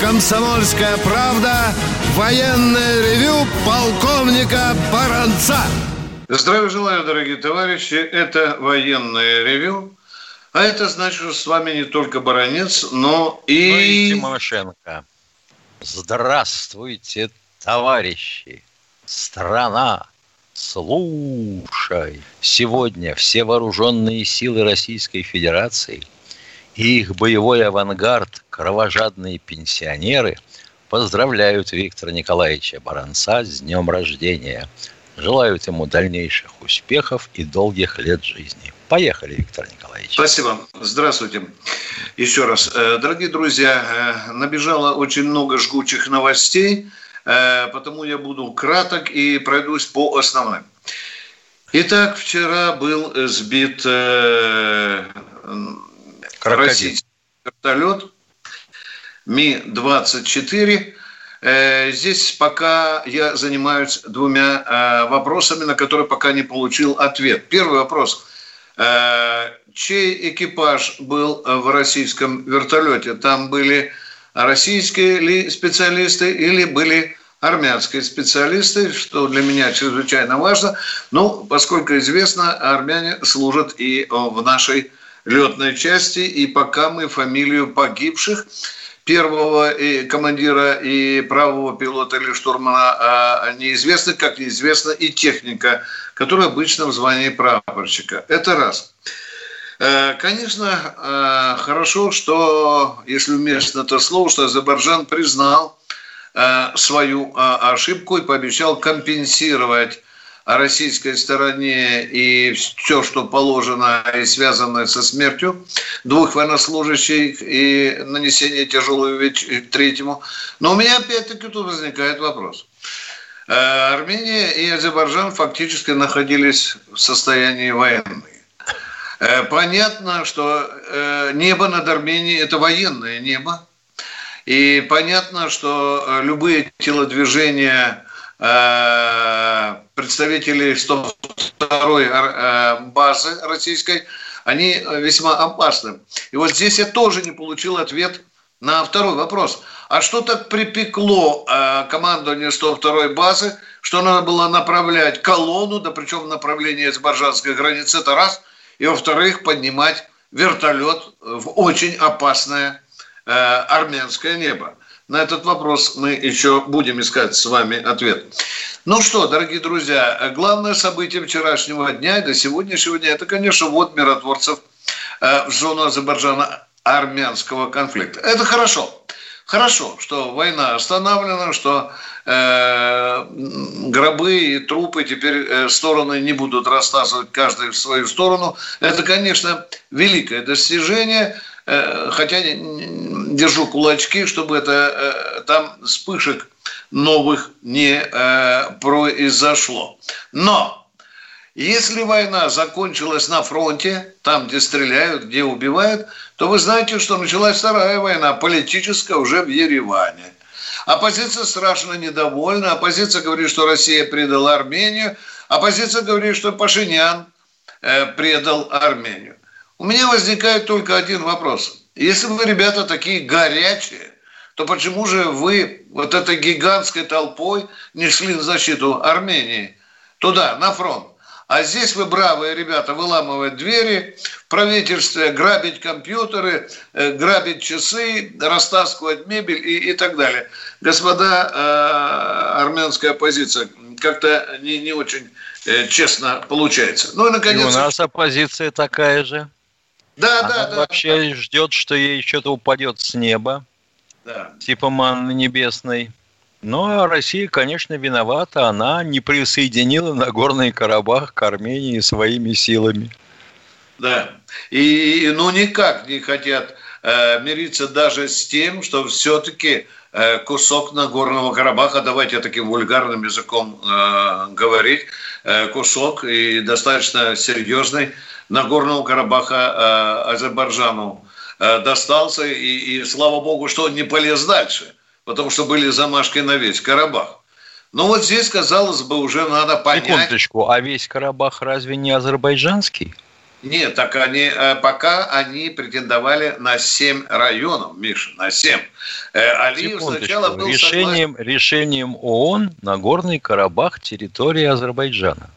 «Комсомольская правда» военное ревю полковника Баранца. Здравия желаю, дорогие товарищи. Это военное ревю. А это значит, что с вами не только Баранец, но и... Ну и Тимошенко. Здравствуйте, товарищи. Страна, слушай. Сегодня все вооруженные силы Российской Федерации и их боевой авангард, кровожадные пенсионеры, поздравляют Виктора Николаевича Баранца с днем рождения. Желают ему дальнейших успехов и долгих лет жизни. Поехали, Виктор Николаевич. Спасибо. Здравствуйте. Еще раз. Э, дорогие друзья, э, набежало очень много жгучих новостей, э, потому я буду краток и пройдусь по основным. Итак, вчера был сбит Российский вертолет Ми-24. Э, Здесь пока я занимаюсь двумя э, вопросами, на которые пока не получил ответ. Первый вопрос. Э, Чей экипаж был в российском вертолете? Там были российские ли специалисты или были армянские специалисты, что для меня чрезвычайно важно. Ну, поскольку известно, армяне служат и в нашей летной части, и пока мы фамилию погибших первого и командира и правого пилота или штурмана а неизвестно, как неизвестна и техника, которая обычно в звании прапорщика. Это раз. Э, Конечно, э, хорошо, что, если уместно это слово, что Азербайджан признал э, свою э, ошибку и пообещал компенсировать российской стороне и все, что положено и связано со смертью двух военнослужащих и нанесение тяжелого третьему. Но у меня опять-таки тут возникает вопрос. Э, Армения и Азербайджан фактически находились в состоянии войны. Э, Понятно, что э, небо над Арменией – это военное небо. И понятно, что любые телодвижения представителей 102-й э, базы российской, они весьма опасны. И вот здесь я тоже не получил ответ на второй вопрос. А что так припекло э, командование 102-й базы, что надо было направлять колонну, да причем в направлении азербайджанской границы, это раз, и во-вторых, поднимать вертолет в очень опасное э, армянское небо. На этот вопрос мы еще будем искать с вами ответ. Ну что, дорогие друзья, главное событие вчерашнего дня и до сегодняшнего дня – это, конечно, вот миротворцев э, в зону Азербайджана армянского конфликта. Это хорошо. Хорошо, что война остановлена, что э, гробы и трупы теперь э, стороны не будут растаскивать каждый в свою сторону. Это, конечно, великое достижение – хотя держу кулачки, чтобы это э, там вспышек новых не э, произошло. Но если война закончилась на фронте, там, где стреляют, где убивают, то вы знаете, что началась вторая война, политическая уже в Ереване. Оппозиция страшно недовольна. Оппозиция говорит, что Россия предала Армению. Оппозиция говорит, что Пашинян предал Армению. У меня возникает только один вопрос. Если вы, ребята, такие горячие, то почему же вы вот этой гигантской толпой не шли на защиту Армении туда, на фронт? А здесь вы, бравые ребята, выламывать двери, в правительстве грабить компьютеры, э, грабить часы, растаскивать мебель и, и так далее. Господа, э, армянская оппозиция, как-то не, не очень э, честно получается. Ну и, наконец... И у нас оппозиция такая же. Да, Она да, да. вообще да. ждет, что ей что-то упадет с неба, Да. типа манны небесной. Ну, а Россия, конечно, виновата. Она не присоединила Нагорный Карабах к Армении своими силами. Да. И, ну, никак не хотят э, мириться даже с тем, что все-таки кусок Нагорного Карабаха, давайте таким вульгарным языком э, говорить, э, кусок и достаточно серьезный Нагорного Карабаха э, Азербайджану э, достался, и, и слава богу, что он не полез дальше, потому что были замашки на весь Карабах. Но вот здесь, казалось бы, уже надо понять... Секундочку, а весь Карабах разве не азербайджанский? Нет, так они, э, пока они претендовали на 7 районов, Миша, на 7. Э, Алиев сначала был решением, согласен... решением ООН Нагорный Карабах территория Азербайджана.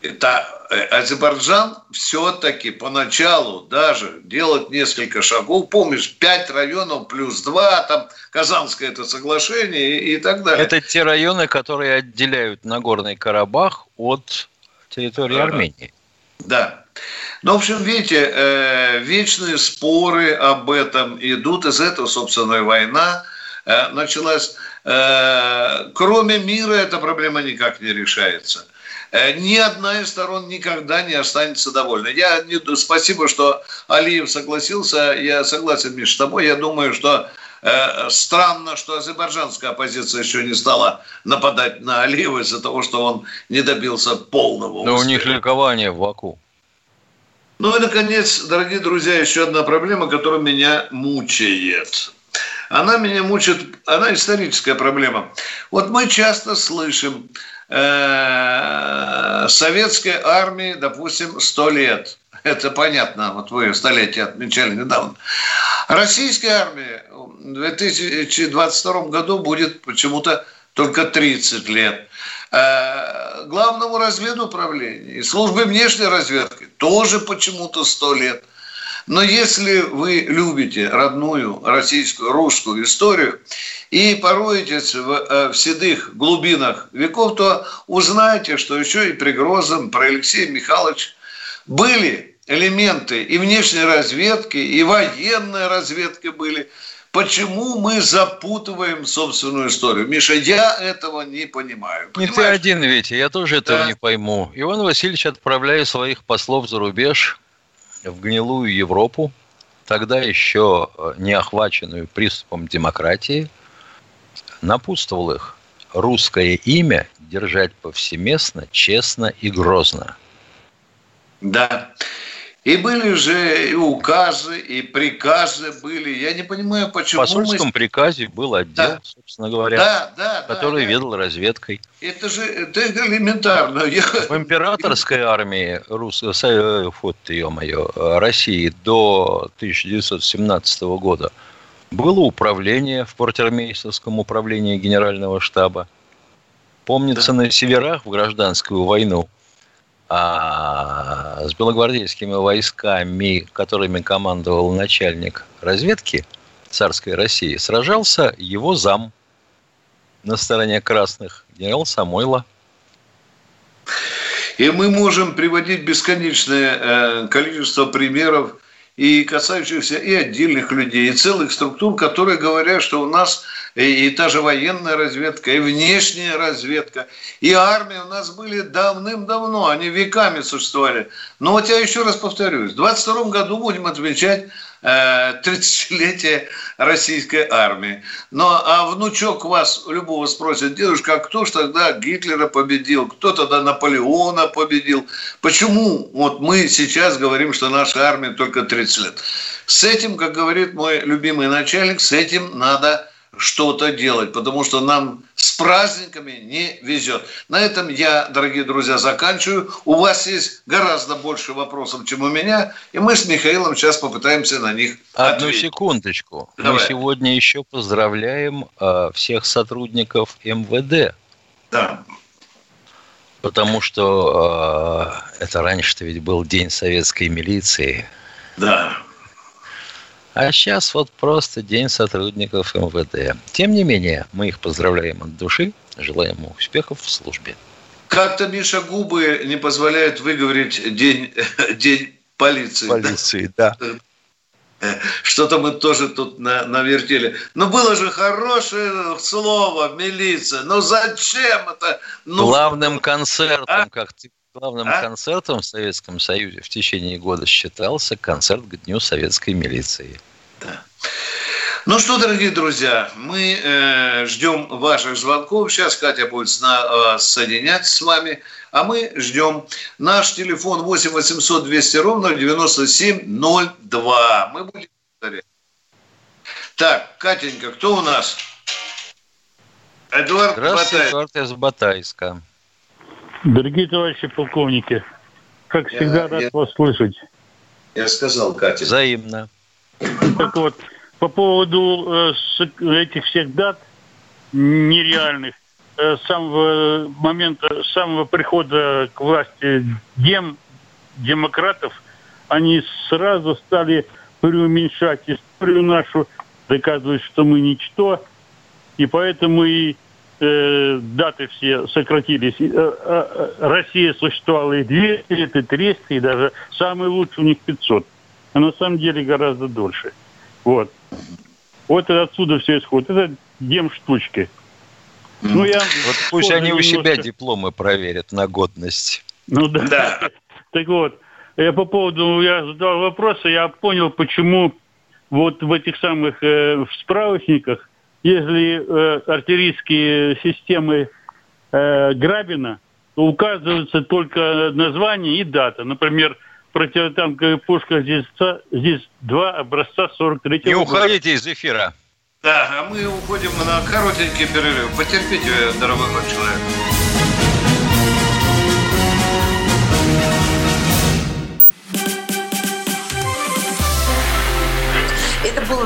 Это э, Азербайджан все-таки поначалу даже делать несколько шагов, помнишь, 5 районов плюс 2, там Казанское это соглашение и, и так далее. Это те районы, которые отделяют Нагорный Карабах от территории да. Армении. Да. Ну, в общем, видите, э, вечные споры об этом идут. Из этого, собственно, и война э, началась. Э, кроме мира эта проблема никак не решается. Э, ни одна из сторон никогда не останется довольна. Я не, спасибо, что Алиев согласился. Я согласен, Миш, с тобой. Я думаю, что странно, что азербайджанская оппозиция еще не стала нападать на Алиева из-за того, что он не добился полного успеха. Но у них ликование в Баку. Ну и, наконец, дорогие друзья, еще одна проблема, которая меня мучает. Она меня мучает, она историческая проблема. Вот мы часто слышим, э, советской армии, допустим, 100 лет. Это понятно, вот вы столетие отмечали недавно. Российская армия в 2022 году будет почему-то только 30 лет. Э, главному разведуправлению и службе внешней разведки тоже почему-то сто лет. Но если вы любите родную российскую, русскую историю и пороетесь в, э, в седых глубинах веков, то узнаете, что еще и при Грозном, про Алексея Михайловича были элементы и внешней разведки, и военной разведки были – Почему мы запутываем собственную историю? Миша, я этого не понимаю. Не ты один, Витя, я тоже этого да. не пойму. Иван Васильевич, отправляя своих послов за рубеж в гнилую Европу, тогда еще э, не охваченную приступом демократии, напутствовал их русское имя держать повсеместно, честно и грозно. Да. И были же и указы, и приказы были. Я не понимаю, почему... В посольском мы... приказе был отдел, да. собственно говоря, да, да, который да, ведал разведкой. Это же это элементарно. Я... В императорской армии Рус... вот, ё-моё, России до 1917 года было управление в Портермейстерском управлении генерального штаба. Помнится, да. на северах в гражданскую войну а с белогвардейскими войсками, которыми командовал начальник разведки царской России, сражался его зам на стороне красных, генерал Самойло. И мы можем приводить бесконечное э, количество примеров и касающихся и отдельных людей, и целых структур, которые говорят, что у нас и, и та же военная разведка, и внешняя разведка, и армия у нас были давным-давно, они веками существовали. Но вот я еще раз повторюсь, в 22 году будем отмечать 30-летие э, российской армии. Но а внучок вас любого спросит, дедушка, а кто ж тогда Гитлера победил, кто тогда Наполеона победил? Почему вот мы сейчас говорим, что наша армия только 30 лет? С этим, как говорит мой любимый начальник, с этим надо что-то делать, потому что нам с праздниками не везет. На этом я, дорогие друзья, заканчиваю. У вас есть гораздо больше вопросов, чем у меня, и мы с Михаилом сейчас попытаемся на них Одну ответить. секундочку. Давай. Мы сегодня еще поздравляем э, всех сотрудников МВД. Да. Потому что э, это раньше-то ведь был День советской милиции. Да. А сейчас вот просто День сотрудников МВД. Тем не менее, мы их поздравляем от души, желаем им успехов в службе. Как-то, Миша, губы не позволяют выговорить день, день полиции. Полиции, да. да. Что-то мы тоже тут на, навертели. Но было же хорошее слово, милиция. Но зачем это? Ну, Главным концертом, а? как ты Главным а? концертом в Советском Союзе в течение года считался концерт к Дню Советской милиции. Да. Ну что, дорогие друзья, мы э, ждем ваших звонков. Сейчас Катя будет сна, э, соединять с вами, а мы ждем. Наш телефон 8 800 200 ровно 9702. Мы будем Так, Катенька, кто у нас? Эдуард Здравствуйте, Батай. Эдуард из Батайска. Дорогие товарищи полковники, как всегда, я, рад я, вас слышать. Я сказал, Катя. Взаимно. Так вот, по поводу э, этих всех дат нереальных, э, с самого момента, с самого прихода к власти дем, демократов, они сразу стали преуменьшать историю нашу, доказывать, что мы ничто, и поэтому и э, даты все сократились. Э, э, Россия существовала и 200 лет, и 300, и даже самый лучший у них 500. А на самом деле гораздо дольше. Вот. Вот отсюда все исходит. Это дем штучки. Ну, я вот пусть они немножко... у себя дипломы проверят на годность. Ну да. да. Так вот, я по поводу, я задал вопрос, я понял, почему вот в этих самых э, в справочниках если э, артиллерийские системы э, Грабина, то указывается только название и дата. Например, противотанковая пушка здесь, здесь два образца 43 -го Не уходите из эфира. Да, а мы уходим на коротенький перерыв. Потерпите, дорогой мой человек.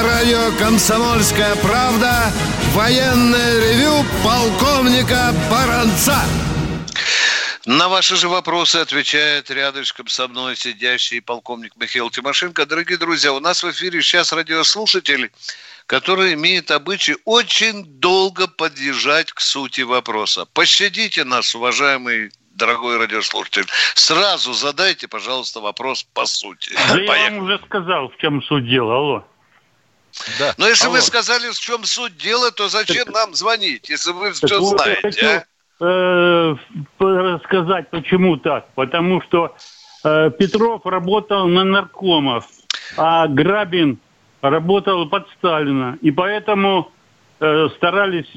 На радио «Комсомольская правда» военное ревю полковника Баранца. На ваши же вопросы отвечает рядышком со мной сидящий полковник Михаил Тимошенко. Дорогие друзья, у нас в эфире сейчас радиослушатель, который имеет обычай очень долго подъезжать к сути вопроса. Пощадите нас, уважаемый дорогой радиослушатель. Сразу задайте, пожалуйста, вопрос по сути. Да Поехали. я вам уже сказал, в чем суть дела. Алло. Да. Но если Алло. вы сказали, в чем суть дела, то зачем так, нам звонить, если вы все вот знаете? Хочу, а? э, рассказать, почему так. Потому что э, Петров работал на наркомов, а Грабин работал под Сталина. И поэтому э, старались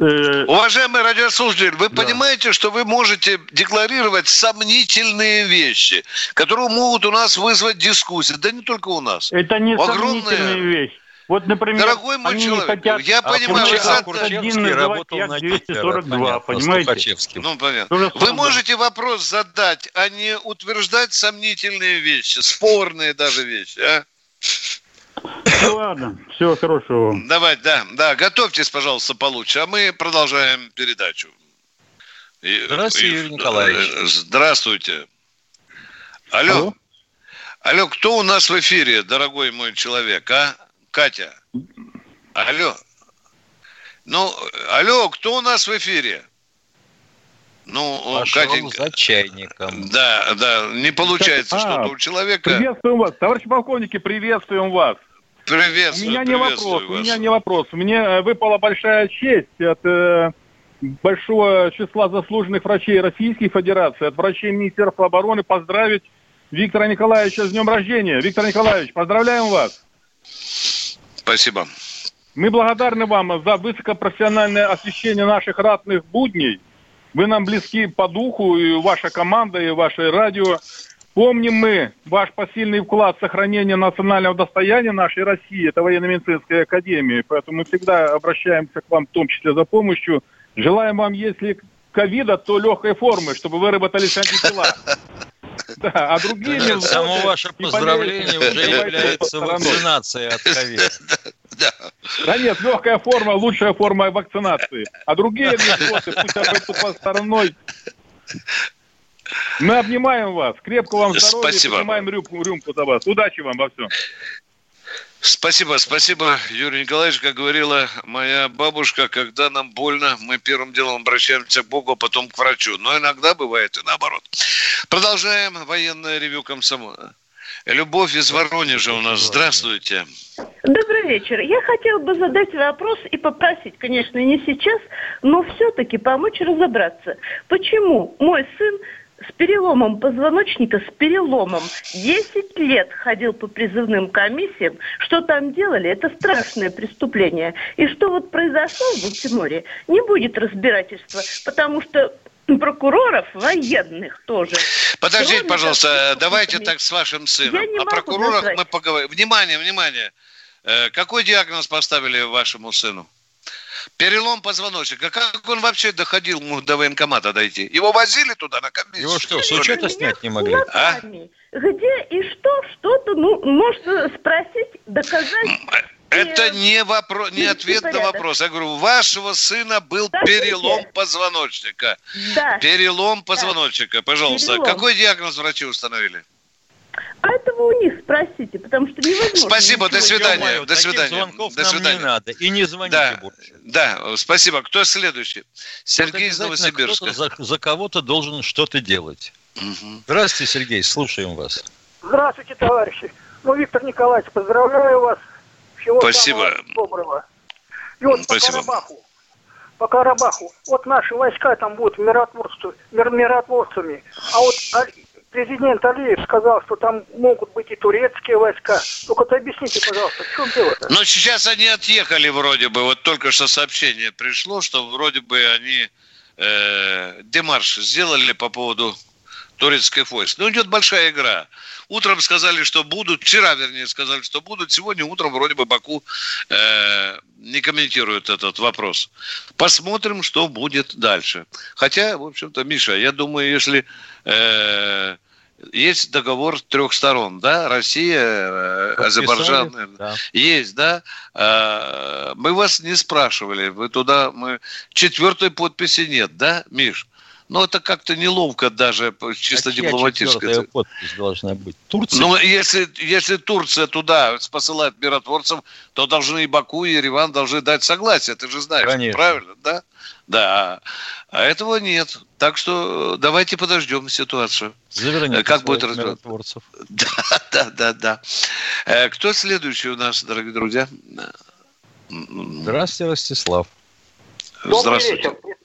э, Уважаемый радиослушатель, вы да. понимаете, что вы можете декларировать сомнительные вещи, которые могут у нас вызвать дискуссии, да не только у нас. Это не Огромные... сомнительные вещи. Вот, например, Дорогой мой они человек, хотят, я а понимаю, за... один работал на 242, понимаете? Ну, понятно. Вы можете вопрос задать, а не утверждать сомнительные вещи, спорные даже вещи, а? Ну ладно, всего хорошего. Давай, да, да, готовьтесь, пожалуйста, получше, а мы продолжаем передачу. Здравствуйте, Юрий Николаевич. Э, здравствуйте. Алло. Алло. Алло, кто у нас в эфире, дорогой мой человек, а? Катя. Алло. Ну, алло, кто у нас в эфире? Ну, Пошел Катенька. за чайником. Да, да, не получается а, что-то у человека. Приветствуем вас. Товарищи полковники, приветствуем вас. Приветствую, У меня не вопрос, вас. у меня не вопрос. Мне э, выпала большая честь от э, большого числа заслуженных врачей Российской Федерации, от врачей Министерства обороны поздравить Виктора Николаевича с днем рождения. Виктор Николаевич, поздравляем вас. Спасибо. Мы благодарны вам за высокопрофессиональное освещение наших ратных будней. Вы нам близки по духу, и ваша команда, и ваше радио. Помним мы ваш посильный вклад в сохранение национального достояния нашей России, это военно-медицинская академия. Поэтому мы всегда обращаемся к вам в том числе за помощью. Желаем вам, если ковида, то легкой формы, чтобы выработались антитела. Да, а другие... Нет, само ваше поздравление уже является вакцинацией от ковида. Да нет, легкая форма, лучшая форма вакцинации. А другие вопросы пусть обойдут по стороной. Мы обнимаем вас. Крепко вам здоровья. Спасибо. Поднимаем рюмку, рюмку за вас. Удачи вам во всем. Спасибо, спасибо, Юрий Николаевич. Как говорила моя бабушка, когда нам больно, мы первым делом обращаемся к Богу, а потом к врачу. Но иногда бывает и наоборот. Продолжаем военное ревю комсомола. Любовь из Воронежа у нас. Здравствуйте. Добрый вечер. Я хотела бы задать вопрос и попросить, конечно, не сейчас, но все-таки помочь разобраться. Почему мой сын с переломом позвоночника, с переломом. 10 лет ходил по призывным комиссиям. Что там делали, это страшное преступление. И что вот произошло в Балтиморе, не будет разбирательства, потому что прокуроров военных тоже. Подождите, Кроме пожалуйста, давайте так с вашим сыном. О прокурорах назвать. мы поговорим. Внимание, внимание. Э, какой диагноз поставили вашему сыну? Перелом позвоночника. Как он вообще доходил до военкомата дойти? Его возили туда на комиссию? Его что, с учета снять не могли? А? Где и что, что-то, ну, можно спросить, доказать. Это не, вопрос, не ответ на вопрос. Я говорю, у вашего сына был Скажите. перелом позвоночника. Да. Перелом позвоночника, пожалуйста. Перелом. Какой диагноз врачи установили? А этого у них спросите, потому что невозможно. Спасибо, до свидания. До свидания. Звонков до свидания. не надо. И не звоните да, больше. Да, спасибо. Кто следующий? Сергей из Новосибирска. За, за кого-то должен что-то делать. Угу. Здравствуйте, Сергей, слушаем вас. Здравствуйте, товарищи. Ну, Виктор Николаевич, поздравляю вас. Всего Спасибо. доброго. И вот Спасибо. по Карабаху. По Карабаху. Вот наши войска там будут миротворцами. А вот президент Алиев сказал, что там могут быть и турецкие войска. Только-то объясните, пожалуйста, в чем дело-то? Но сейчас они отъехали вроде бы. Вот только что сообщение пришло, что вроде бы они э, демарш сделали по поводу турецких войск. Ну, идет большая игра. Утром сказали, что будут, вчера, вернее, сказали, что будут. Сегодня утром вроде бы Баку э, не комментирует этот вопрос. Посмотрим, что будет дальше. Хотя, в общем-то, Миша, я думаю, если э, есть договор трех сторон, да, Россия, э, Азербайджан, да. есть, да. Э, мы вас не спрашивали, вы туда, мы четвертой подписи нет, да, Миш? Ну, это как-то неловко даже, чисто а дипломатически. подпись должна быть? Турция? Ну, если, если Турция туда посылает миротворцев, то должны и Баку, и Ереван должны дать согласие. Ты же знаешь, Конечно. правильно, да? Да. А этого нет. Так что давайте подождем ситуацию. Заверните как будет миротворцев. Да, да, да, да. Э, кто следующий у нас, дорогие друзья? Здравствуйте, Ростислав. Здравствуйте. Добрый вечер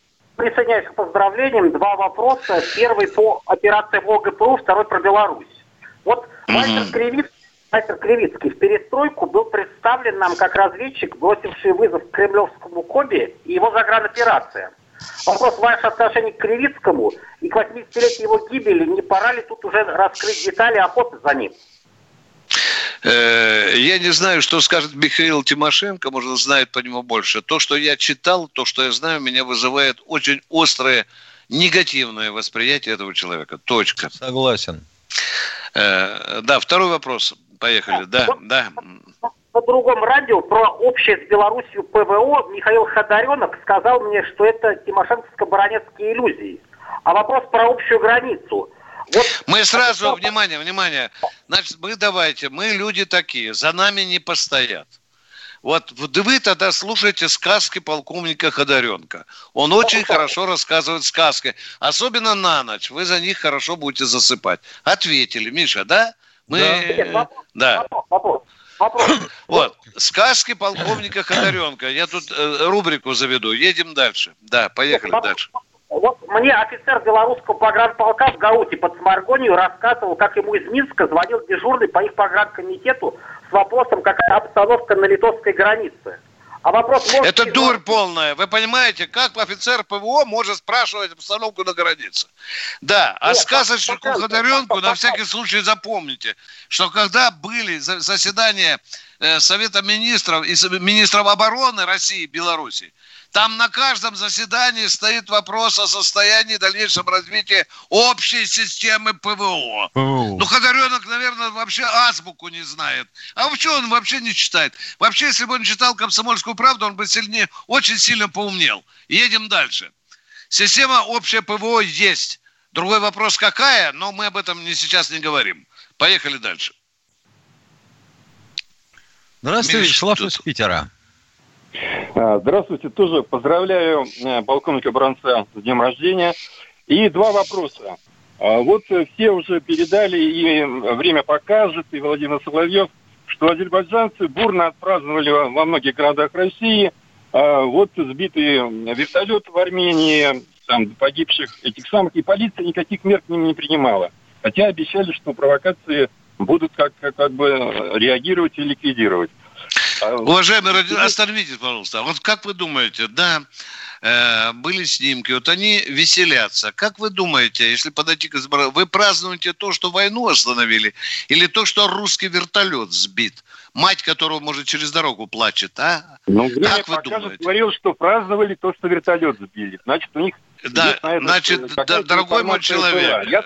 присоединяюсь к поздравлениям. Два вопроса. Первый по операции в ОГПУ, второй про Беларусь. Вот мастер mm-hmm. Кривицкий Мастер Кривицкий в перестройку был представлен нам как разведчик, бросивший вызов кремлевскому Коби и его заграноперация. Вопрос ваше отношение к Кривицкому и к 80-летию его гибели, не пора ли тут уже раскрыть детали охоты за ним? Э, я не знаю, что скажет Михаил Тимошенко, может, знает по нему больше. То, что я читал, то, что я знаю, меня вызывает очень острое негативное восприятие этого человека. Точка. Согласен. Э, да, второй вопрос. Поехали. Да, да. На другом радио про общее с Беларусью ПВО Михаил Ходоренок сказал мне, что это тимошенко-баронецкие иллюзии. А вопрос про общую границу – вот. Мы сразу, внимание, внимание, значит, мы давайте, мы люди такие, за нами не постоят. Вот вы тогда слушайте сказки полковника Ходоренко. Он очень хорошо рассказывает сказки. Особенно на ночь. Вы за них хорошо будете засыпать. Ответили, Миша, да? Мы... Да. да. Вопрос. Вопрос. Вот. Сказки полковника Ходоренко. Я тут э, рубрику заведу. Едем дальше. Да, поехали дальше. Вот мне офицер белорусского погранполка в Гауте под Сморгонью рассказывал, как ему из Минска звонил дежурный по их погранкомитету с вопросом, какая обстановка на литовской границе. А вопрос может... Это дурь полная. Вы понимаете, как офицер ПВО может спрашивать обстановку на границе? Да, а сказочнику Ходоренку на всякий случай запомните, что когда были заседания э, Совета министров и министров обороны России и Беларуси, там на каждом заседании стоит вопрос о состоянии дальнейшем развития общей системы ПВО. ПВО. Ну, Ходоренок, наверное, вообще азбуку не знает. А вообще он вообще не читает. Вообще, если бы он читал «Комсомольскую правду», он бы сильнее, очень сильно поумнел. Едем дальше. Система общая ПВО есть. Другой вопрос какая, но мы об этом не сейчас не говорим. Поехали дальше. Здравствуйте, Вячеслав из Питера. А, здравствуйте, тоже поздравляю э, полковника Бранца с днем рождения. И два вопроса. А, вот все уже передали, и время покажет, и Владимир Соловьев, что азербайджанцы бурно отпраздновали во многих городах России а, вот сбитый вертолет в Армении, там погибших этих самых, и полиция никаких мер к ним не принимала. Хотя обещали, что провокации будут как, как, как бы реагировать и ликвидировать. А Уважаемый, остановитесь, пожалуйста. Вот как вы думаете, да, э, были снимки, вот они веселятся. Как вы думаете, если подойти к избранию, вы празднуете то, что войну остановили, или то, что русский вертолет сбит? Мать которого, может, через дорогу плачет, а? Ну, как вы думаете? говорил, что праздновали то, что вертолет сбили. Значит, у них да, значит, да, дорогой мой человек. Я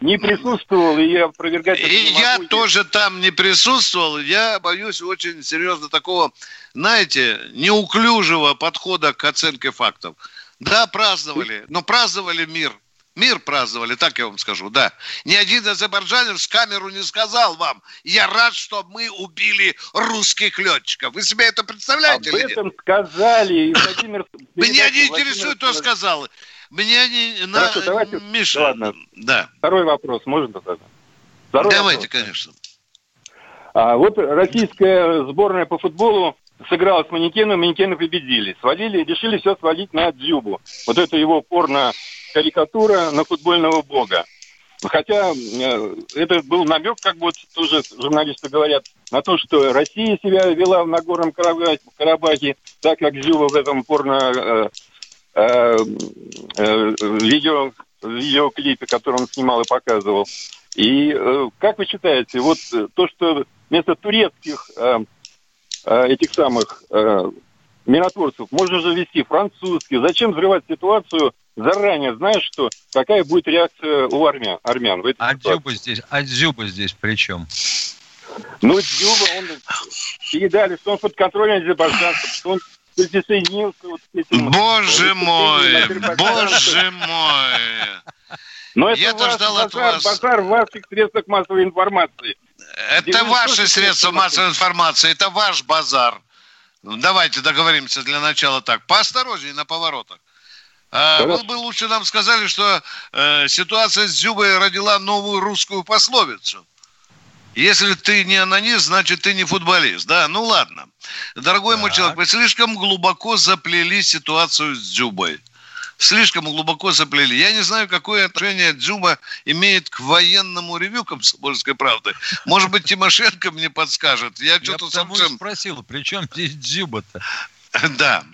не присутствовал, и я опровергать И я могу. тоже там не присутствовал. Я боюсь очень серьезно такого, знаете, неуклюжего подхода к оценке фактов. Да, праздновали, но праздновали мир. Мир праздновали, так я вам скажу, да. Ни один азербайджанец в камеру не сказал вам, я рад, что мы убили русских летчиков. Вы себе это представляете? Об этом сказали, и Владимир... Меня не интересует, кто сказал. Меня не... Хорошо, на... давайте... Миша, ладно. Да. Второй вопрос, можно тогда? Второй давайте, вопрос. конечно. А, вот российская сборная по футболу сыграла с манекеном, манекены победили. Свалили, решили все свалить на Дзюбу. Вот это его порно-карикатура на футбольного бога. Хотя э, это был намек, как вот тоже журналисты говорят, на то, что Россия себя вела в Нагорном Карабахе, так как Зюба в этом порно э, Э, э, видео, видеоклипе, который он снимал и показывал. И э, как вы считаете, вот то, что вместо турецких этих самых миротворцев можно же вести французские, зачем взрывать ситуацию заранее, знаешь, что какая будет реакция у армян? армян в а Дзюба здесь, а Дзюба здесь при чем? Ну, Дзюба, он передали, что он под контролем азербайджанцев, что он присоединился вот к этим... Боже мой, боже мой! Но это Я-то ждал базар, от вас... базар в ваших средствах массовой информации. Это ваши средства массовой информации, это ваш базар. Давайте договоримся для начала так. Поосторожнее на поворотах. А, вы бы лучше нам сказали, что э, ситуация с Зюбой родила новую русскую пословицу. Если ты не анонист, значит, ты не футболист. Да, ну ладно. Дорогой так. мой человек, вы слишком глубоко заплели ситуацию с Дзюбой. Слишком глубоко заплели. Я не знаю, какое отношение Дзюба имеет к военному ревю «Комсомольской правды». Может быть, Тимошенко мне подскажет. Я, что-то совсем... спросил, при чем здесь Дзюба-то? Да.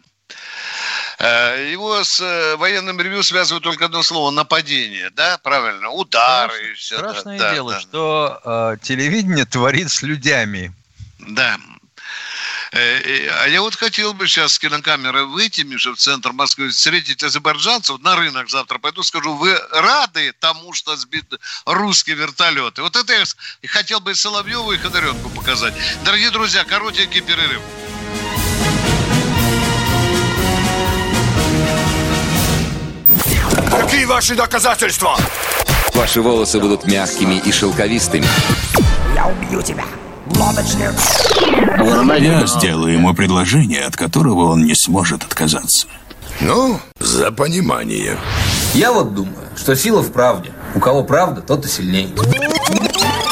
Э, его с э, военным ревью связывают только одно слово – нападение, да, правильно, удары Страш, и все. Страшное да, дело, да, что э, телевидение творит с людьми. Да. Э, а я вот хотел бы сейчас с кинокамеры выйти, Миша, в центр Москвы, встретить азербайджанцев на рынок завтра. Пойду скажу, вы рады тому, что сбит русские вертолеты? Вот это я хотел бы Соловьеву и Ходоренку показать. Дорогие друзья, коротенький перерыв. Какие ваши доказательства? Ваши волосы будут мягкими и шелковистыми. Я убью тебя. Я сделаю ему предложение, от которого он не сможет отказаться. Ну, за понимание. Я вот думаю, что сила в правде. У кого правда, тот и сильнее.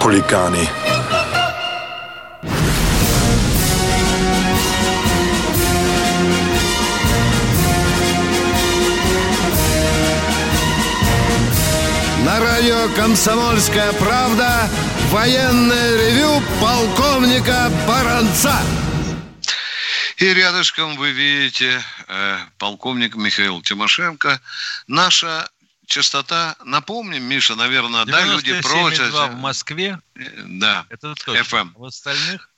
хулиганы. На радио «Комсомольская правда» военное ревю полковника Баранца. И рядышком вы видите э, полковник Михаил Тимошенко. Наша частота, напомним, Миша, наверное, да, люди просят. в Москве. Э, да, это точно. FM. А в остальных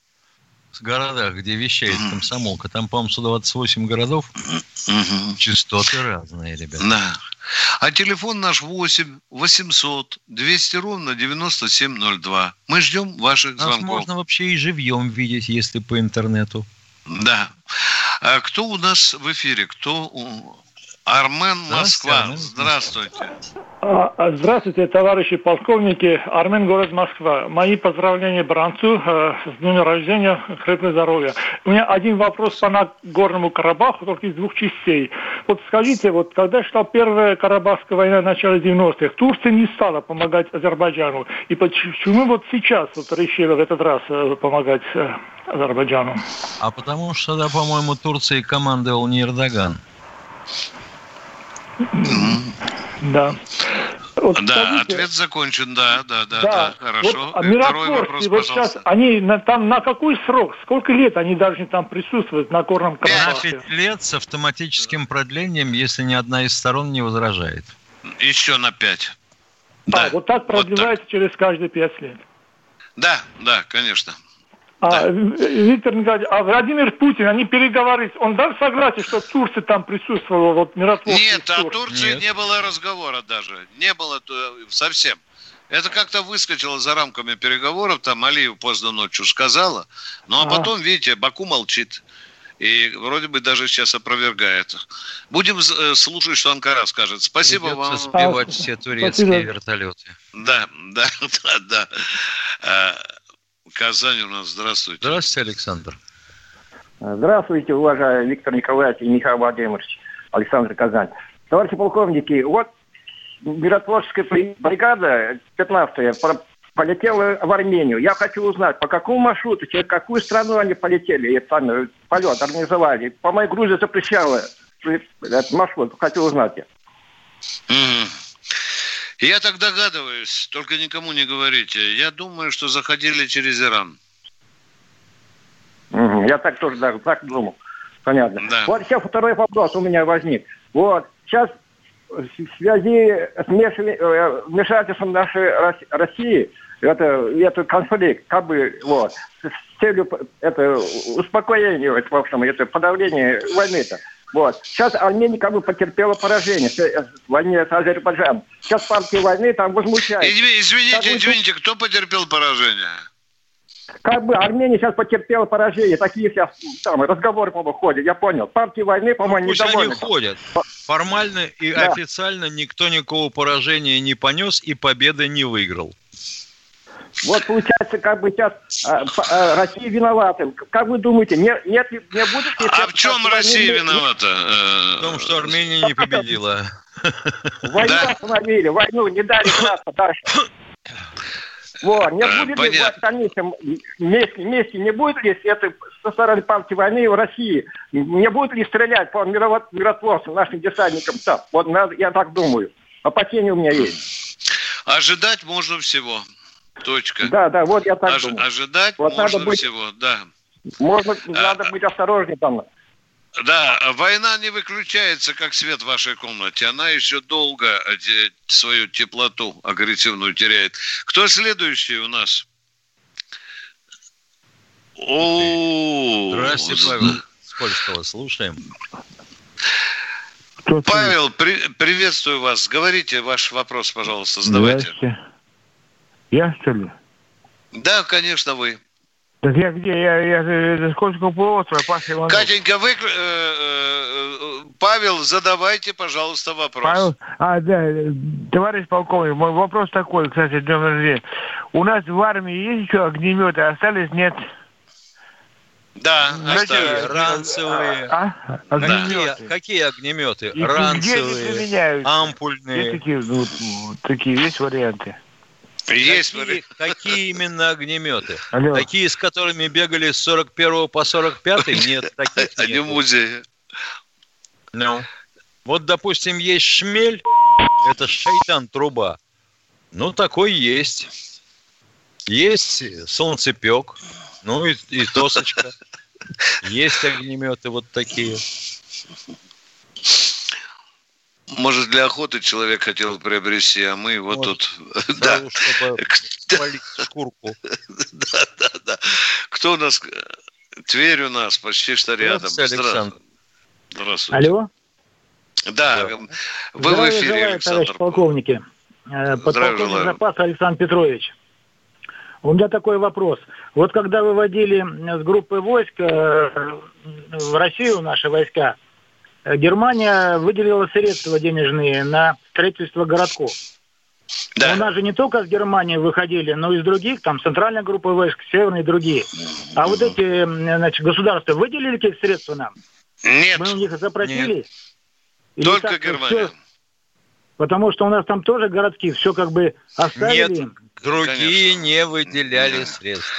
городах, где вещает комсомолка, там, по-моему, 128 городов, частоты разные, ребята. Да. А телефон наш 8 800 200 ровно 9702. Мы ждем ваших Нас звонков. можно вообще и живьем видеть, если по интернету. Да. А кто у нас в эфире? Кто у... Армен Москва. Здравствуйте. А, а, Здравствуйте, товарищи полковники. Армен, город Москва. Мои поздравления бранцу э, с днем рождения, крепкого здоровья. У меня один вопрос по Нагорному Карабаху, только из двух частей. Вот скажите, вот когда шла первая Карабахская война в начале 90-х, Турция не стала помогать Азербайджану. И почему вот сейчас вот решила в этот раз э, помогать э, Азербайджану? А потому что тогда, по-моему, Турцией командовал не Эрдоган. Да. Вот да, скажите, ответ закончен, да, да, да, Да, да, хорошо. Вот, а Второй миротворцы, вопрос, вот пожалуйста. сейчас, они на, там на какой срок, сколько лет они должны там присутствовать на Горном Карабахе? Пять лет с автоматическим продлением, если ни одна из сторон не возражает. Еще на пять. А, вот так продлевается через каждые пять лет. Да, да, конечно. А, Виктор Николаевич, а Владимир Путин, они переговорились, он дал согласие, что Турция там присутствовала, вот миротворцы Нет, о Турции? Турции не было разговора даже. Не было то- совсем. Это как-то выскочило за рамками переговоров, там Алиев поздно ночью сказала, ну а Ага. потом, видите, Баку молчит. И вроде бы даже сейчас опровергает. Будем э, слушать, что Анкара скажет. Спасибо Придется вам. сбивать все турецкие вертолеты. Да, да, да, да. Казань у нас, здравствуйте. Здравствуйте, Александр. Здравствуйте, уважаемый Виктор Николаевич и Михаил Владимирович, Александр Казань. Товарищи полковники, вот миротворческая бригада 15-я про- полетела в Армению. Я хочу узнать, по какому маршруту, через какую страну они полетели, и сами полет организовали. По моей Грузии запрещала этот маршрут. Хочу узнать. я. Я так догадываюсь, только никому не говорите. Я думаю, что заходили через Иран. Я так тоже да, так думал. Понятно. Да. Вот сейчас второй вопрос у меня возник. Вот сейчас в связи с э, вмешательством нашей Рос- России это, это конфликт, как бы, вот, с целью это успокоения, в общем, это подавление войны-то. Вот. Сейчас Армения как бы потерпела поражение в войне с Азербайджаном. Сейчас партия войны там возмущается. Изв- Извините, Как вы- извините, кто потерпел поражение? Как бы Армения сейчас потерпела поражение. Такие сейчас там разговоры, по-моему, ходят. Я понял. Партии войны, по-моему, Пусть они недовольны. ходят. Формально и Да. официально никто никакого поражения не понес и победы не выиграл. Вот получается, как бы сейчас а, а, Россия виновата. Как вы думаете, не, нет, ли- не будет ли... А в чем Россия войны- виновата? В том, что Армения не победила. Войну остановили, войну не дали драться дальше. Вот, не Э, будет ли в дальнейшем вместе, вместе не будет ли это со стороны партии войны в России, не будет ли стрелять по миротворцам, нашим десантникам там? Вот я так думаю. Опасения у меня есть. Ожидать можно всего. Точка. Да, да, вот я так Ож- думаю. Ожидать Вот надо можно быть- всего, да. Можно, надо быть осторожнее там. Да, война не выключается, как свет в вашей комнате. Она еще долго э, свою теплоту агрессивную теряет. Кто следующий у нас? О, Здравствуйте, Павел. Скользкого слушаем. Павел, при- приветствую вас. Говорите ваш вопрос, пожалуйста, задавайте. Здрасте. Я, что ли? Да, конечно, вы. Так я где? Я, я, я, Скользкого полуострова, Паша Иванов. Катенька, вы, э, э, Павел, задавайте, пожалуйста, вопрос. Павел, а, да, э, товарищ полковник, мой вопрос такой, кстати, днем рождения. У нас в армии есть еще огнеметы, остались нет? Да, оставили. ранцевые? А? Огнеметы. Какие, какие огнеметы? И- где Ранцевые, применяются? ампульные. Есть такие, ну, такие, есть варианты? Есть Какие, какие именно огнеметы? Алло. Такие, с которыми бегали с 41 по 45 Нет, таких Они в нет. музее. Ну. Вот, допустим, есть шмель, это шайтан труба. Ну, такой есть. Есть солнцепек, ну и, и тосочка. Есть огнеметы вот такие. Может, для охоты человек хотел приобрести, а мы вот тут... Для Да. чтобы полить шкурку. да, да, да. Кто у нас? Тверь у нас почти что рядом. Здравствуйте, Александр. Здравствуйте. Алло. Да, вы в эфире, желаю, Александр. товарищ полковники. Э, Подполковник запаса Александр Петрович. У меня такой вопрос. Вот когда выводили с группы войск э, в Россию наши войска, Германия выделила средства денежные на строительство городков. Да. У нас же не только с Германии выходили, но и из других, там центральная группа войск, северные и другие. А вот эти значит, государства выделили какие средства нам? Нет. Мы у них запросили? Или Только так, Германия. всё? Потому что у нас там тоже городки, все как бы оставили. Нет, другие не выделяли средств.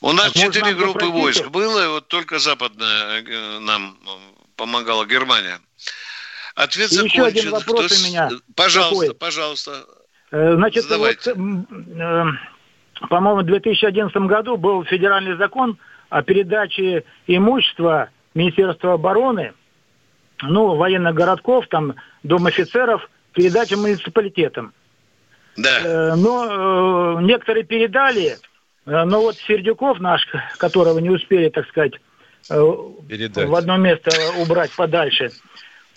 У нас четыре группы запросите? войск было, и вот только западная э, нам э, помогала Германия. Ответ И еще один закончен. вопрос Кто у меня Пожалуйста, такой. пожалуйста. Э, Значит, Задавайте. вот, э, по-моему, в 2011 году был федеральный закон о передаче имущества Министерства обороны, ну, военных городков, там, дом офицеров, передача муниципалитетам. Да. Э, Но э, некоторые передали, но вот Сердюков наш, которого не успели, так сказать, Передать. в одно место убрать подальше,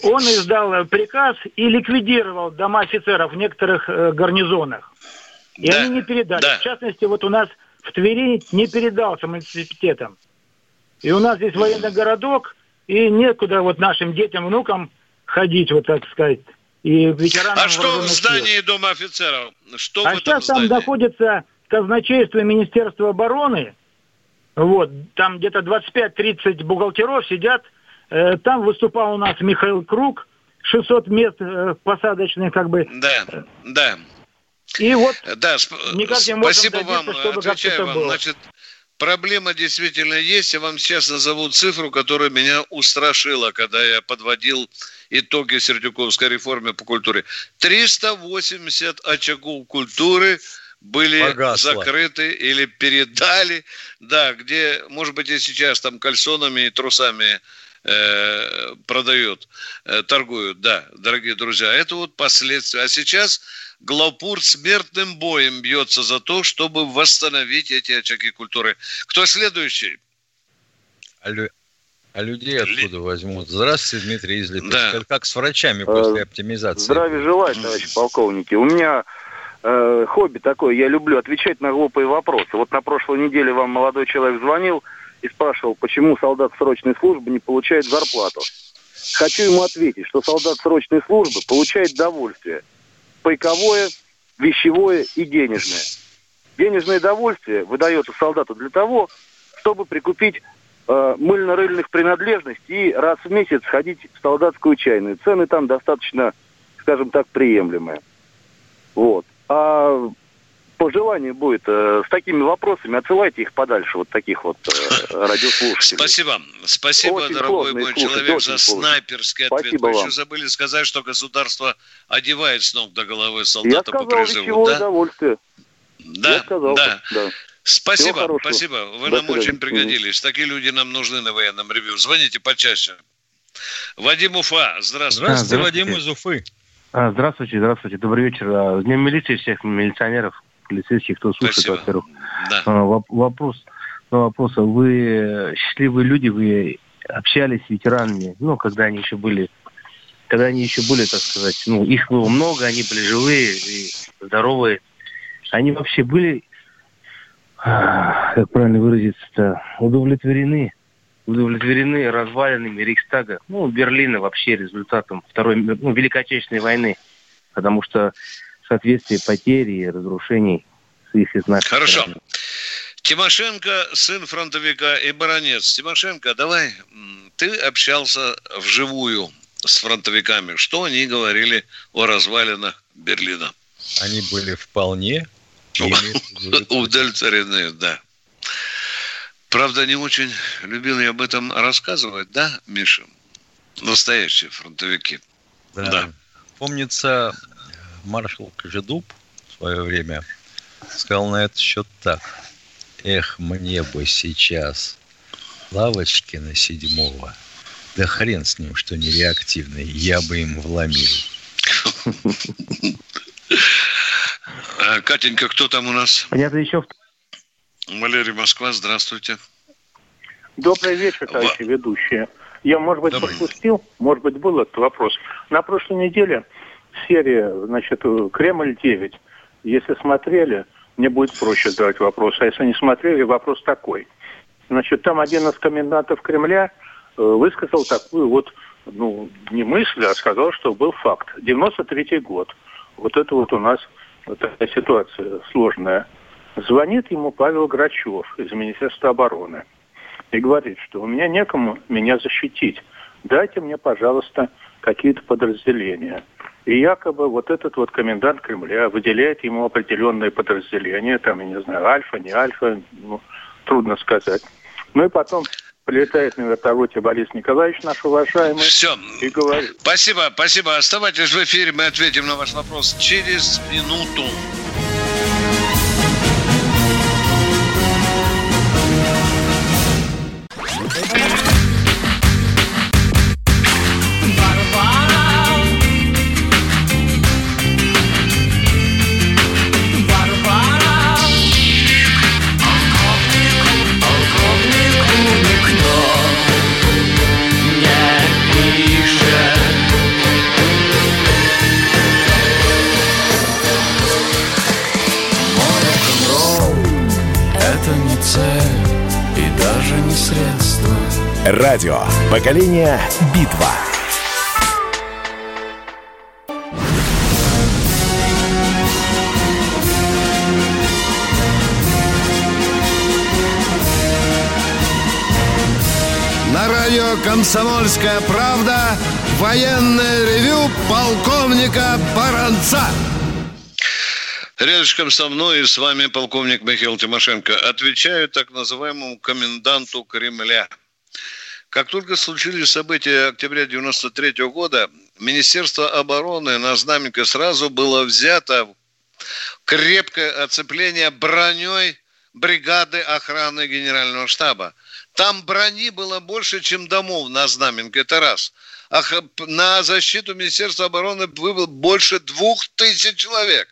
он издал э, приказ и ликвидировал дома офицеров в некоторых э, гарнизонах. И Да, они не передали. да. В частности, вот у нас в Твери не передался муниципалитетам. И у нас здесь военный городок, и некуда вот нашим детям, внукам ходить, вот так сказать, и ветеранам А что в вооруженных сил. здании Дома офицеров? Что А в этом сейчас там здании? находится казначейство Министерства обороны. Вот, там где-то 25-30 бухгалтеров сидят. Э, там выступал у нас Михаил Круг, 600 мест э, посадочных, как бы. Да, да. И вот Да, сп- никак не спасибо вам, отвечаю вам. было. Значит, проблема действительно есть. Я вам сейчас назову цифру, которая меня устрашила, когда я подводил итоги Сердюковской реформы по культуре. 380 очагов культуры были Погасло. закрыты или передали, да, где, может быть, и сейчас там кальсонами и трусами э, продают, э, торгуют, да, дорогие друзья. Это вот последствия. А сейчас Главпур смертным боем бьется за то, чтобы восстановить эти очаги культуры. Кто следующий? А, лю- а людей откуда возьмут? Здравствуйте, Дмитрий из Липецка. Да. Как с врачами после оптимизации. Здравия желаю, товарищи полковники. У меня э, хобби такое, я люблю отвечать на глупые вопросы. Вот на прошлой неделе вам молодой человек звонил и спрашивал, почему солдат срочной службы не получает зарплату. Хочу ему ответить, что солдат срочной службы получает довольствие. Пайковое, вещевое и денежное. Денежное довольствие выдается солдату для того, чтобы прикупить э, мыльно-рыльных принадлежностей и раз в месяц ходить в солдатскую чайную. Цены там достаточно, скажем так, приемлемые. Вот. А по желанию будет э, с такими вопросами отсылайте их подальше, вот таких вот э, радиослушателей. Спасибо. Спасибо, Очень дорогой мой слушать, человек, очень за сложно. снайперский ответ. Спасибо Вы вам. еще забыли сказать, что государство одевает с ног до головы Я солдата по сказал призыву. вещевое Да? удовольствие. Да, Я сказал, да. да. Спасибо, спасибо. Вы До нам очень свидания. пригодились. Такие люди нам нужны на военном ревью. Звоните почаще. Вадим Уфа, здравствуйте. Здравствуйте, здравствуйте. Вадим из Уфы. А, здравствуйте, здравствуйте, добрый вечер. А, С Днем милиции всех милиционеров, полицейских, кто слушает, Спасибо. во-первых. Да. А, воп- Вопрос, ну, вопрос. Вы счастливые люди, вы общались с ветеранами, ну, когда они еще были, когда они еще были, так сказать, ну, их было много, они были живые и здоровые. Они вообще были, как правильно выразиться-то, удовлетворены удовлетворены развалинами Рейхстага, ну, Берлина вообще результатом Второй, ну, Великой Отечественной войны, потому что соответствие потери и разрушений с их из нашей Хорошо. Тимошенко, сын фронтовика и баронец. Тимошенко, давай, ты общался вживую с фронтовиками. Что они говорили о развалинах Берлина? Они были вполне Удовлетворены, да. Правда, не очень любил я об этом рассказывать, да, Миша? Настоящие фронтовики. Да. Да. Помнится, маршал Кожедуб в свое время сказал на этот счет так. Эх, мне бы сейчас Лавочкина седьмого. Да хрен с ним, что нереактивный. Я бы им вломил. А, Катенька, кто там у нас? Понятно, еще Валерий Москва, здравствуйте. Добрый вечер, товарищи ведущие. Я, может быть, Добрый. пропустил, может быть, был этот вопрос. На прошлой неделе серия, значит, Кремль-9. Если смотрели, мне будет проще задавать вопрос. А если не смотрели, вопрос такой. Значит, там один из комендантов Кремля э, высказал такую вот, ну, не мысль, а сказал, что был факт. 93-й год. Вот это вот у нас такая ситуация сложная. Звонит ему Павел Грачев из Министерства обороны и говорит, что у меня некому меня защитить. Дайте мне, пожалуйста, какие-то подразделения. И якобы вот этот вот комендант Кремля выделяет ему определенные подразделения, там, я не знаю, альфа, не альфа, ну, трудно сказать. Ну и потом прилетает на вертолете Борис Николаевич, наш уважаемый, Все. и говорит, Спасибо, спасибо. Оставайтесь в эфире, мы ответим на ваш вопрос через минуту. Радио. Поколение. Битва. На радио «Комсомольская правда» военное ревю полковника Баранца. Рядышком со мной и с вами полковник Михаил Тимошенко. Отвечаю так называемому коменданту Кремля. Как только случились события октября 93 года, Министерство обороны на знаменке сразу было взято крепкое оцепление броней бригады охраны генерального штаба. Там брони было больше, чем домов на знаменке. Это раз. Ах- на защиту Министерства обороны выбыл больше двух тысяч человек.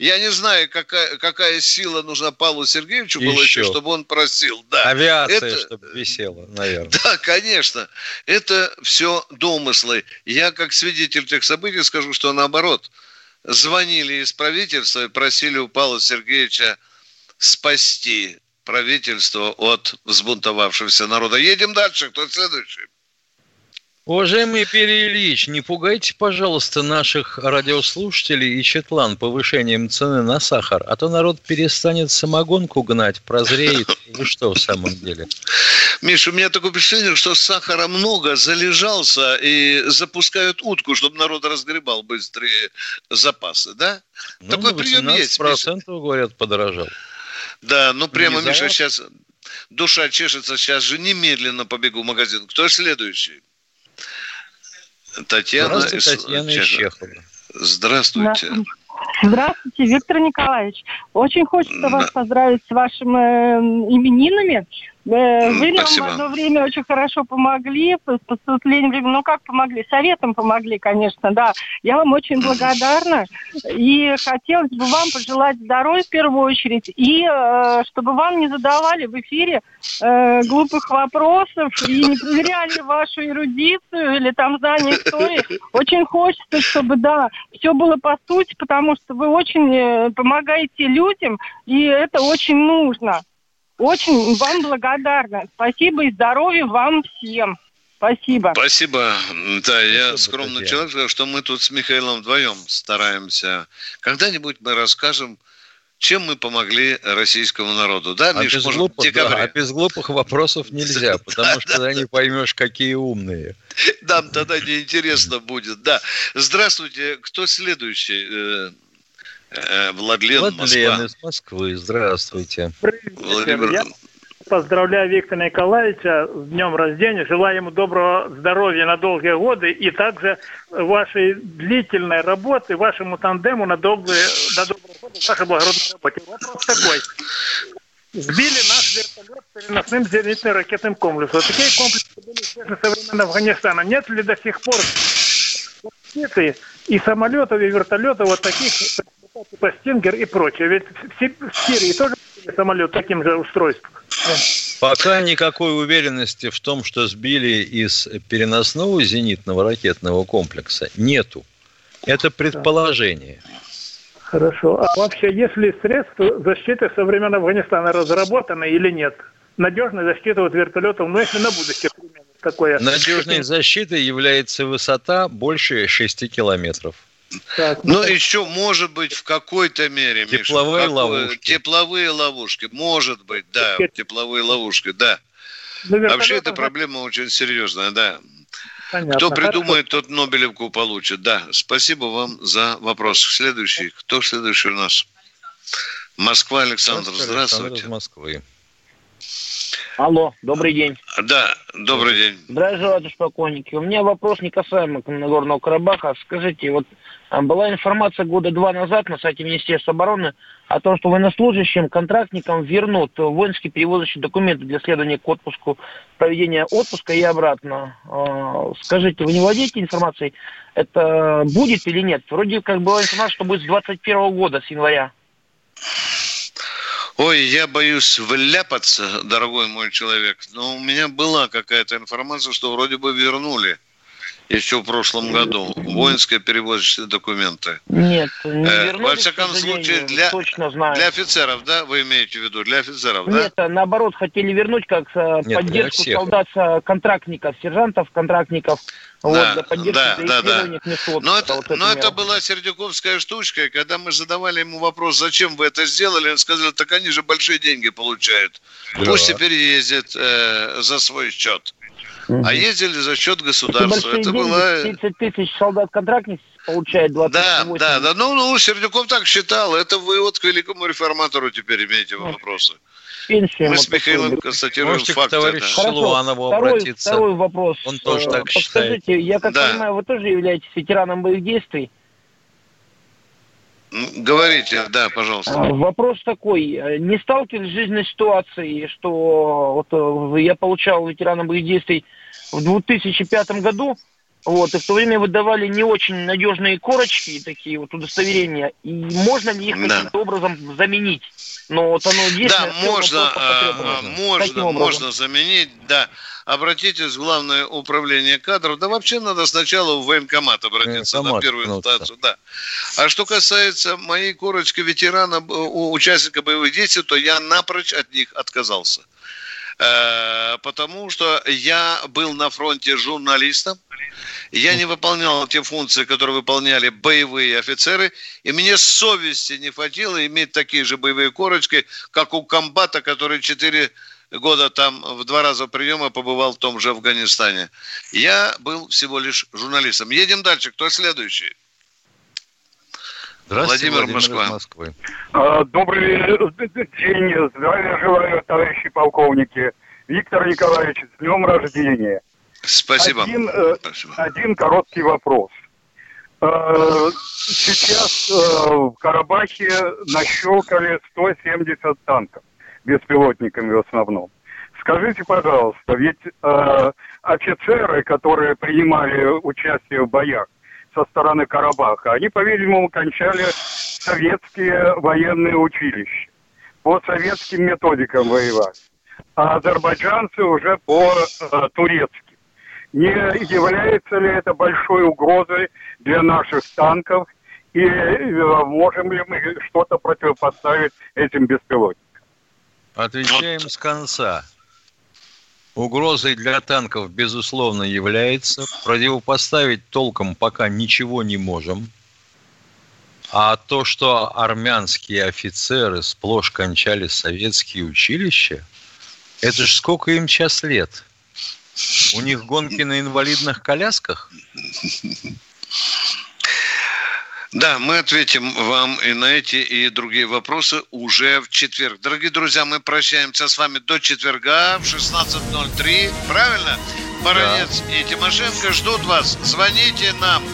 Я не знаю, какая, какая сила нужна Павлу Сергеевичу было еще, Еще. чтобы он просил. Да. Авиация, Это- чтобы висела, наверное. да, конечно. Это все домыслы. Я, как свидетель тех событий, скажу, что наоборот. Звонили из правительства и просили у Павла Сергеевича спасти правительство от взбунтовавшегося народа. Едем дальше. Кто следующий? Уважаемый Перий Ильич, не пугайте, пожалуйста, наших радиослушателей и Четлан повышением цены на сахар, а то народ перестанет самогонку гнать, прозреет. Вы что в самом деле? Миша, у меня такое впечатление, что сахара много, залежался и запускают утку, чтобы народ разгребал быстрее запасы, да? Ну, Такой прием есть. 18% говорят, подорожал. Да, ну прямо, Миша, сейчас душа чешется, сейчас же немедленно побегу в магазин. Кто следующий? Татьяна, Здравствуйте, из Татьяна Чехова. Чехова. Здравствуйте. Здравствуйте, Виктор Николаевич. Очень хочется вас поздравить с вашими э, именинами. Вы нам спасибо. в одно время очень хорошо помогли, по по наступлением времени, ну как помогли, советом помогли, конечно, да. Я вам очень благодарна. И хотелось бы вам пожелать здоровья в первую очередь, и э, чтобы вам не задавали в эфире э, глупых вопросов и не проверяли вашу эрудицию или там знание истории. Очень хочется, чтобы, да, все было по сути, потому что вы очень э, помогаете людям, и это очень нужно. Очень вам благодарна. Спасибо и здоровья вам всем. Спасибо. Спасибо. Да, я скромный человек, скажу, что мы тут с Михаилом вдвоем стараемся. Когда-нибудь мы расскажем, чем мы помогли российскому народу. Да, А Миш, без, может, глупых, да, а без глупых вопросов нельзя, потому что тогда не поймешь, какие умные. Нам тогда неинтересно будет. Да. Здравствуйте. Кто следующий? Э, Владлен, Владлен Москва. из Москвы, здравствуйте. Владимир, Я поздравляю Виктора Николаевича с днем рождения. Желаю ему доброго здоровья на долгие годы и также вашей длительной работы, вашему тандему на долгие, на добрые годы, вашей благородной работе. Вопрос такой. Сбили наш вертолет с переносным зенитным ракетным комплексом. Такие комплексы были известны со времен Афганистана. Нет ли до сих пор ракеты и самолетов, и вертолетов вот таких типа «Стингер» и прочее? Ведь в Си- в Сирии тоже самолет таким же устройством? Пока никакой уверенности в том, что сбили из переносного зенитного ракетного комплекса, нету. Это предположение. Хорошо. А вообще, есть ли средства защиты со времен Афганистана разработаны или нет? Надежная защита от вертолетов, ну если на будущее такое. Надежной защитой является высота больше 6 километров. Так, ну, ну еще может быть в какой-то мере, тепловые Миша, ловушки. Тепловые ловушки, может быть, да, тепловые ловушки, да. Ну, Вообще эта проблема очень серьезная, да. Понятно. Кто придумает, Хорошо. тот Нобелевку получит. Да, спасибо вам за вопрос. Следующий. Кто следующий у нас? Москва, Александр. Здравствуйте. Александр из Москвы. Алло, добрый день. Да, добрый день. Здравия желаю, спокойники. У меня вопрос не касаемо Нагорного Карабаха. Скажите, вот была информация года два назад на сайте Министерства обороны о том, что военнослужащим, контрактникам вернут воинские перевозочные документы для следования к отпуску, проведения отпуска и обратно. А, скажите, вы не владеете информацией, это будет или нет? Вроде как была информация, что будет с 21 года, с января. Ой, я боюсь вляпаться, дорогой мой человек. Но у меня была какая-то информация, что вроде бы вернули еще в прошлом году воинские перевозочные документы. Нет, не э, Во всяком случае, для, точно знаю. для офицеров, да, вы имеете в виду, для офицеров, Нет, да? наоборот, хотели вернуть как э, Нет, поддержку солдат, э, контрактников, сержантов, контрактников. Вот, да, да, да, да. Но, это, вот но это была сердюковская штучка, и когда мы задавали ему вопрос, зачем вы это сделали, он сказал, так они же большие деньги получают. Да. Пусть теперь ездят э, за свой счет. Угу. А ездили за счет государства. Это, это было... 30 тысяч солдат-контрактников получает 28. Да, да, да. Ну, ну, Сердюков так считал. Это вы вот к великому реформатору теперь имеете вопросы. Мы с Михаилом констатируем Можете факты. к товарищу да. Шилуанову второй, обратиться. Второй вопрос. Он тоже так Подскажите, считает. я как да. понимаю, вы тоже являетесь ветераном боевых действий? Говорите, да, пожалуйста. А, вопрос такой. Не сталкивались с жизненной ситуацией, что вот э, я получал ветераном боевых действий в 2005 году, вот, и в то время выдавали не очень надежные корочки, такие вот удостоверения. И можно ли их да. каким-то образом заменить? Но вот оно есть. Да, можно, а, можно, можно заменить, да. Обратитесь в Главное управление кадров. Да вообще надо сначала в военкомат обратиться Военкомат, на первую инстанцию. Да. А что касается моей корочки ветерана, участника боевых действий, то я напрочь от них отказался. Э, потому что я был на фронте журналистом, я не выполнял те функции, которые выполняли боевые офицеры, и мне совести не хватило иметь такие же боевые корочки, как у комбата, который четыре года там в два раза приема побывал в том же Афганистане. Я был всего лишь журналистом. Едем дальше. Кто следующий? Здравствуйте, Владимир, Владимир Москва. Москвы. А, добрый день. Здравия желаю, товарищи полковники. Виктор Николаевич, с днем рождения. Спасибо. Один, э, Спасибо. один короткий вопрос. Э, сейчас э, в Карабахе нащелкали 170 танков беспилотниками в основном. Скажите, пожалуйста, ведь э, офицеры, которые принимали участие в боях, со стороны Карабаха, они, по-видимому, кончали советские военные училища. По советским методикам воевать. А азербайджанцы уже по э, турецким. Не является ли это большой угрозой для наших танков? И э, можем ли мы что-то противопоставить этим беспилотникам? Отвечаем с конца угрозой для танков, безусловно, является. Противопоставить толком пока ничего не можем. А то, что армянские офицеры сплошь кончали советские училища, это ж сколько им сейчас лет? У них гонки на инвалидных колясках? Да, мы ответим вам и на эти, и другие вопросы уже в четверг. Дорогие друзья, мы прощаемся с вами до четверга в 16.03. Правильно? Баранец да. и Тимошенко ждут вас. Звоните нам.